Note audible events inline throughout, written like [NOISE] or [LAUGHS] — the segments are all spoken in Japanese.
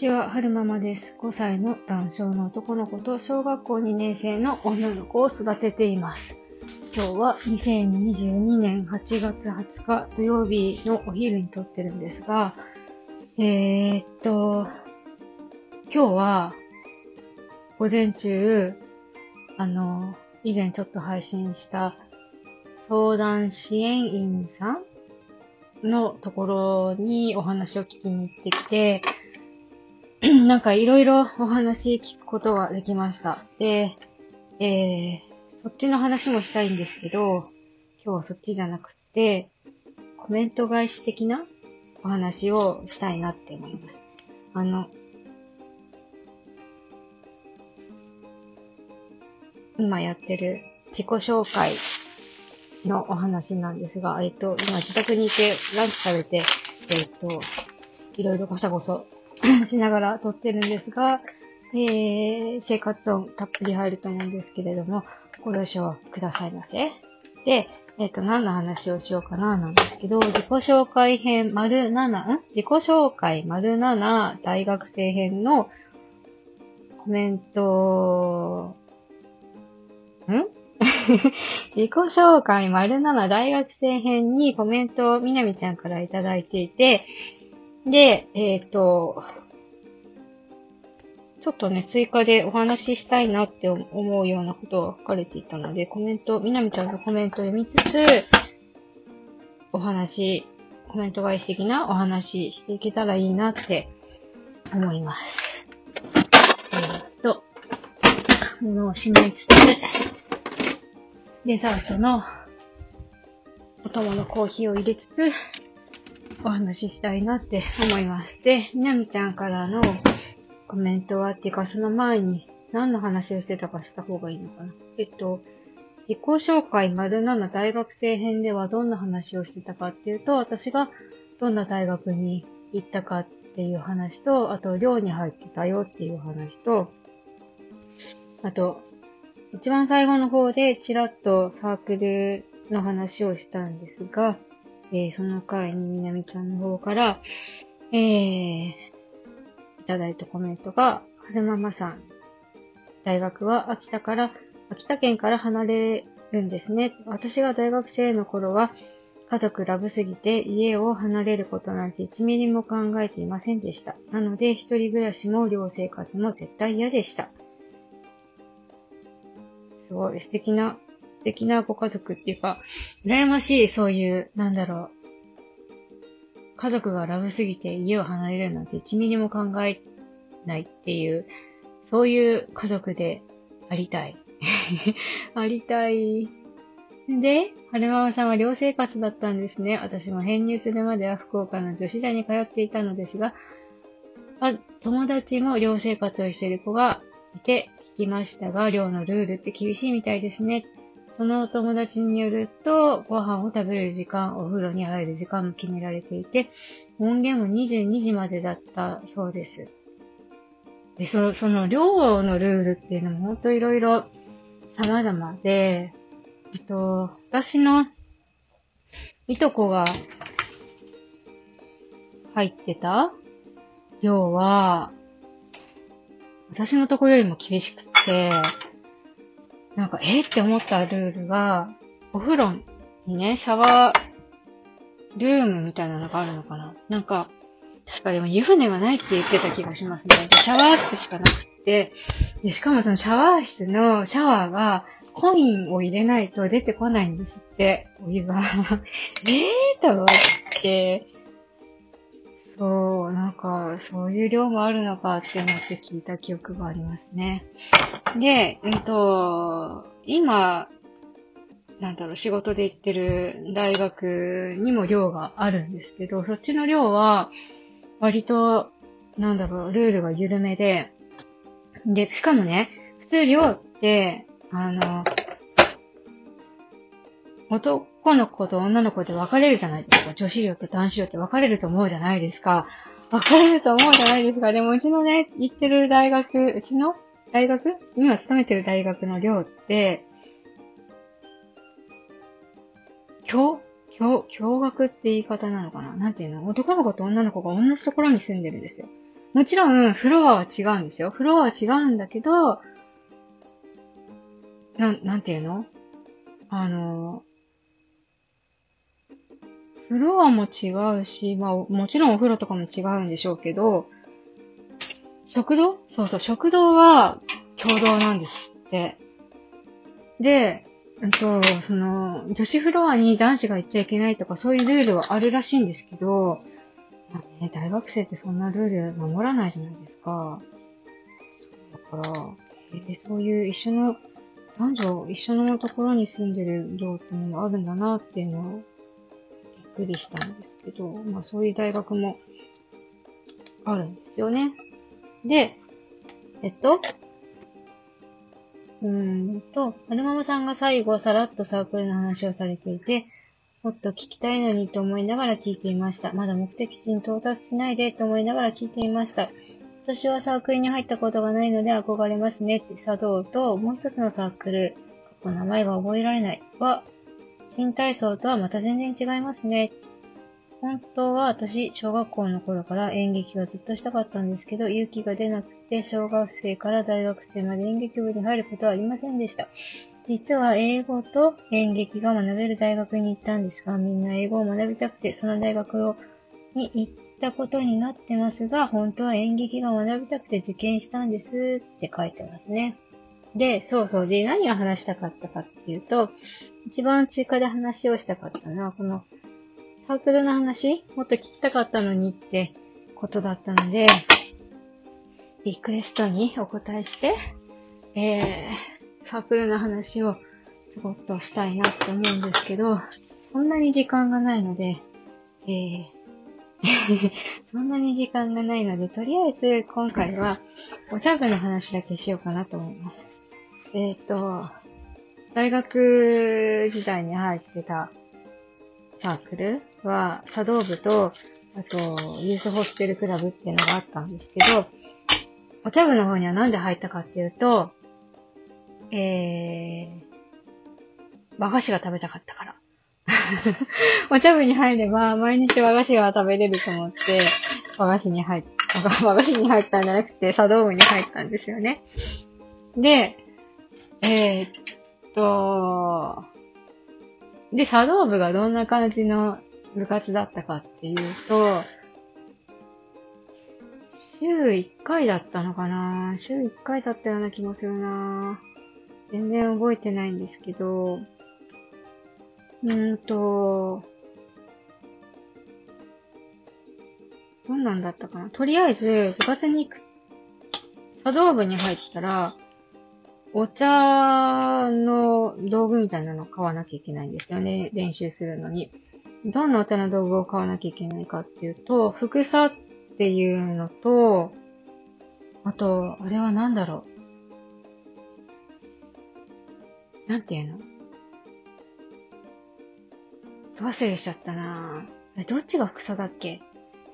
ちは、はるままです。5歳の男性の男の子と小学校2年生の女の子を育てています。今日は2022年8月20日土曜日のお昼に撮ってるんですが、えー、っと、今日は午前中、あの、以前ちょっと配信した相談支援員さんのところにお話を聞きに行ってきて、なんかいろいろお話聞くことができました。で、えー、そっちの話もしたいんですけど、今日はそっちじゃなくて、コメント返し的なお話をしたいなって思います。あの、今やってる自己紹介のお話なんですが、えっと、今自宅にいてランチ食べて、えっと、いろいろごそごそしながら撮ってるんですが、えー、生活音たっぷり入ると思うんですけれども、ご了承くださいませ。で、えっ、と、何の話をしようかななんですけど、自己紹介編丸7、ん？自己紹介丸7大学生編のコメント、ん？[LAUGHS] 自己紹介丸7大学生編にコメントをみなみちゃんからいただいていて、で、えっ、と、ちょっとね、追加でお話ししたいなって思うようなことが書かれていたので、コメント、みなみちゃんのコメント読みつつ、お話、コメント返し的なお話していけたらいいなって思います。えーっと、物を閉めつつ、デザートのお供のコーヒーを入れつつ、お話ししたいなって思います。で、みなみちゃんからのコメントは、っていうかその前に何の話をしてたかした方がいいのかな。えっと、自己紹介丸7大学生編ではどんな話をしてたかっていうと、私がどんな大学に行ったかっていう話と、あと寮に入ってたよっていう話と、あと、一番最後の方でちらっとサークルの話をしたんですが、えーその回にみなみちゃんの方から、えー、いただいたコメントが、はるままさん、大学は秋田から、秋田県から離れるんですね。私が大学生の頃は、家族ラブすぎて家を離れることなんて1ミリも考えていませんでした。なので、一人暮らしも寮生活も絶対嫌でした。すごい素敵な、素敵なご家族っていうか、羨ましいそういう、なんだろう、家族がラブすぎて家を離れるなんて1ミリも考えないっていう、そういう家族でありたい。[LAUGHS] ありたい。で、春ママさんは寮生活だったんですね。私も編入するまでは福岡の女子大に通っていたのですが、あ友達も寮生活をしている子がいて聞きましたが、寮のルールって厳しいみたいですね。そのお友達によると、ご飯を食べる時間、お風呂に入る時間も決められていて、音源も22時までだったそうです。で、その、その寮のルールっていうのも本当いろいろ様々で、えっと、私のいとこが入ってた寮は、私のとこよりも厳しくて、なんか、えって思ったルールが、お風呂にね、シャワールームみたいなのがあるのかななんか、確かでも湯船がないって言ってた気がしますね。シャワー室しかなくて、で、しかもそのシャワー室のシャワーが、コインを入れないと出てこないんですって、お湯が。[LAUGHS] えーと思って、そう、なんか、そういう量もあるのかって思って聞いた記憶がありますね。で、うんと、今、なんだろう、仕事で行ってる大学にも寮があるんですけど、そっちの寮は、割と、なんだろう、ルールが緩めで、で、しかもね、普通寮って、あの、男の子と女の子で分かれるじゃないですか。女子寮と男子寮って分かれると思うじゃないですか。分かれると思うじゃないですか。でもうちのね、行ってる大学、うちの大学今勤めてる大学の寮って、共、共、共学って言い方なのかな？なんていうの？男の子と女の子が同じところに住んでるんですよ。もちろん、フロアは違うんですよ。フロアは違うんだけど、なん、なんていうの？あの、フロアも違うし、まあ、もちろんお風呂とかも違うんでしょうけど、食堂？そうそう、食堂は共同なんですって。で、うんと、その、女子フロアに男子が行っちゃいけないとか、そういうルールはあるらしいんですけど、まあね、大学生ってそんなルール守らないじゃないですか。だから、え、そういう一緒の、男女一緒のところに住んでる寮っていうのがあるんだなっていうのを、くりしたんですけど、まあそういう大学もあるんですよね。で、えっと、うーんと、アルママさんが最後さらっとサークルの話をされていて、もっと聞きたいのにと思いながら聞いていました。まだ目的地に到達しないでと思いながら聞いていました。私はサークルに入ったことがないので憧れますねって茶道と、もう一つのサークル、名前が覚えられないは、新体操とはまた全然違いますね。本当は私、小学校の頃から演劇がずっとしたかったんですけど、勇気が出なくて、小学生から大学生まで演劇部に入ることはありませんでした。実は英語と演劇が学べる大学に行ったんですが、みんな英語を学びたくて、その大学をに行ったことになってますが、本当は演劇が学びたくて受験したんですって書いてますね。で、そうそう。で、何を話したかったかっていうと、一番追加で話をしたかったのは、このサークルの話もっと聞きたかったのにってことだったので、リクエストにお答えして、えー、サークルの話をちょこっとしたいなって思うんですけど、そんなに時間がないので、えー、[LAUGHS] そんなに時間がないので、とりあえず今回はおしゃぶの話だけしようかなと思います。えっ、ー、と、大学時代に入ってたサークルは、茶道部と、あと、ユースホステルクラブっていうのがあったんですけど、お茶部の方にはなんで入ったかっていうと、えー、和菓子が食べたかったから。[LAUGHS] お茶部に入れば、毎日和菓子が食べれると思って、和菓子に入っ、[LAUGHS] 和菓子に入ったんじゃなくて、茶道部に入ったんですよね。で、えー、と、で、茶道部がどんな感じの部活だったかっていうと、週1回だったのかな。週1回だったような気もするな。全然覚えてないんですけど、うーんと、どんなんだったかな。とりあえず、部活に行く、茶道部に入ったら、お茶の道具みたいなのを買わなきゃいけないんですよね。練習するのに。どんなお茶の道具を買わなきゃいけないかっていうと、ふさっていうのと、あと、あれは何だろう。なんていうの？ど忘れしちゃったなぁ。どっちがふさだっけ？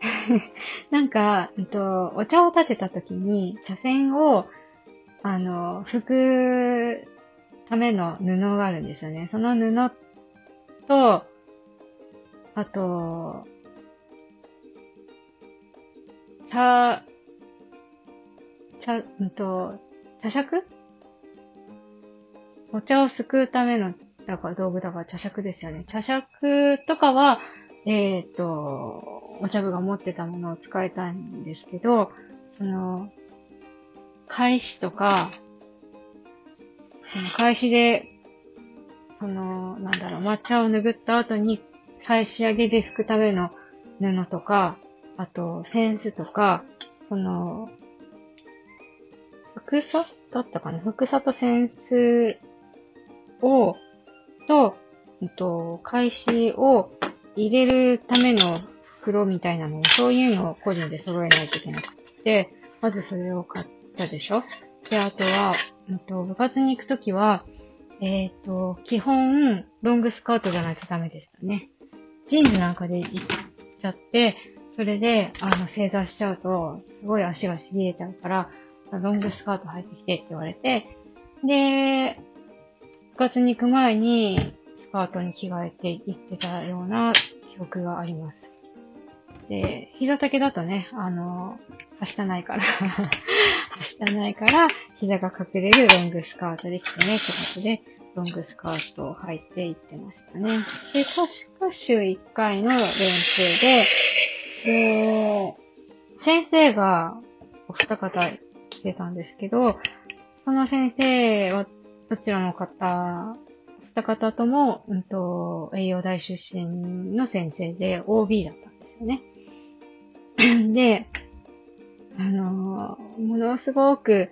[LAUGHS] なんか、えっと、お茶を立てた時に、茶筅をあの、拭くための布があるんですよね。その布と、あと、茶、茶、うんと、茶杓？お茶をすくうための、だから道具だから茶杓ですよね。茶杓とかは、えっ、ー、と、お茶部が持ってたものを使いたいんですけど、その、返しとか、その返しで、その、なんだろう、抹茶を拭った後に、再仕上げで拭くための布とか、あと、センスとか、その、服さだったかな？服さとセンスを、と、えっと、返しを入れるための袋みたいなのを、そういうのを個人で揃えないといけなくて、まずそれを買ったでしょ？で、あとは、うんと、部活に行くときは、えっ、ー、と、基本、ロングスカートじゃないとダメでしたね。ジーンズなんかで行っちゃって、それで、あの、正座しちゃうと、すごい足が痺れちゃうから、ロングスカート履いてきてって言われて、で、部活に行く前に、スカートに着替えて行ってたような記憶があります。で、膝丈だとね、あの、はしたないから [LAUGHS] はしたないから、膝が隠れるロングスカートで着てねってことで、ロングスカートを履いて行ってましたね。で、確か週1回の練習で、で、先生がお二方来てたんですけど、その先生はどちらの方、二方とも、うんと、栄養大出身の先生で OB だったんですよね。で、あの、ものすごく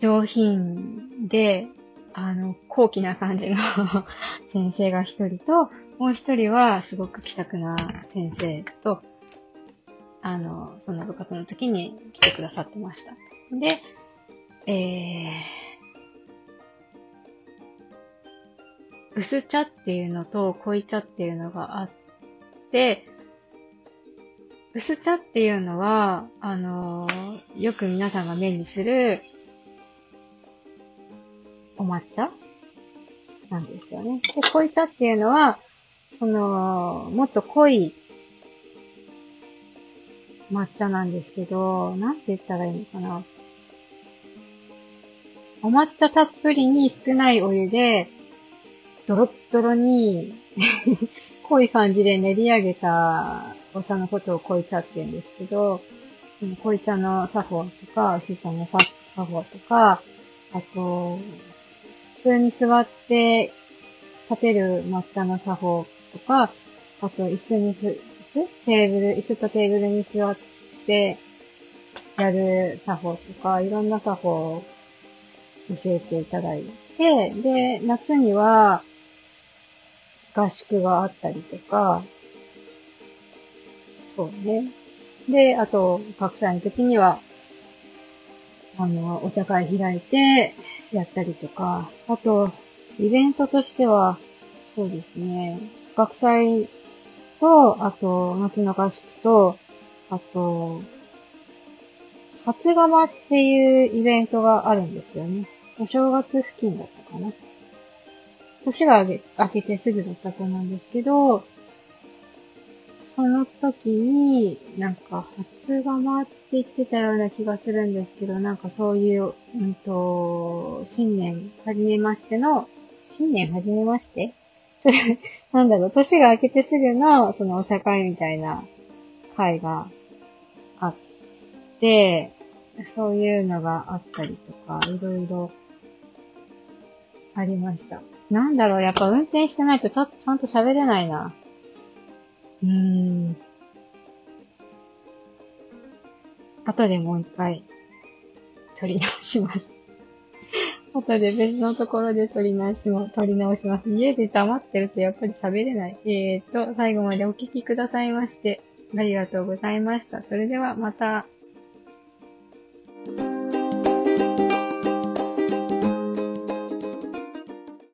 上品で、あの、高貴な感じの [LAUGHS] 先生が一人と、もう一人はすごく気さくな先生と、あの、その部活の時に来てくださってました。で、えー、薄茶っていうのと濃い茶っていうのがあって、薄茶っていうのは、あのよく皆さんが目にするお抹茶？なんですよね。で、濃茶っていうのは、その、もっと濃い抹茶なんですけど、なんて言ったらいいのかな。お抹茶たっぷりに少ないお湯で、ドロッドロに [LAUGHS] 濃い感じで練り上げたお茶のことを濃茶って言うんですけど、濃茶の作法とか、薄茶の作法とか、あと、普通に座って立てる抹茶の作法とか、あと椅子にす、椅子？テーブル、椅子とテーブルに座ってやる作法とか、いろんな作法を教えていただいて、で、夏には合宿があったりとか、そうね。で、あと、学祭の時には、あの、お茶会開いて、やったりとか、あと、イベントとしては、そうですね、学祭と、あと、夏の合宿と、あと、初釜っていうイベントがあるんですよね。お正月付近だったかな。年が明けてすぐだったと思うんですけど、その時に、なんか、初釜って言ってたような気がするんですけど、なんかそういう、うんと、新年、はじめましての、新年はじめまして？[LAUGHS] なんだろう、年が明けてすぐの、そのお茶会みたいな会があって、そういうのがあったりとか、いろいろありました。なんだろう、やっぱ運転してないとちゃんと喋れないな。うーん。後でもう一回、撮り直します。[LAUGHS] 後で別のところで撮り直しも、撮り直します。家で黙ってるとやっぱり喋れない。えーと、最後までお聴きくださいまして、ありがとうございました。それではまた。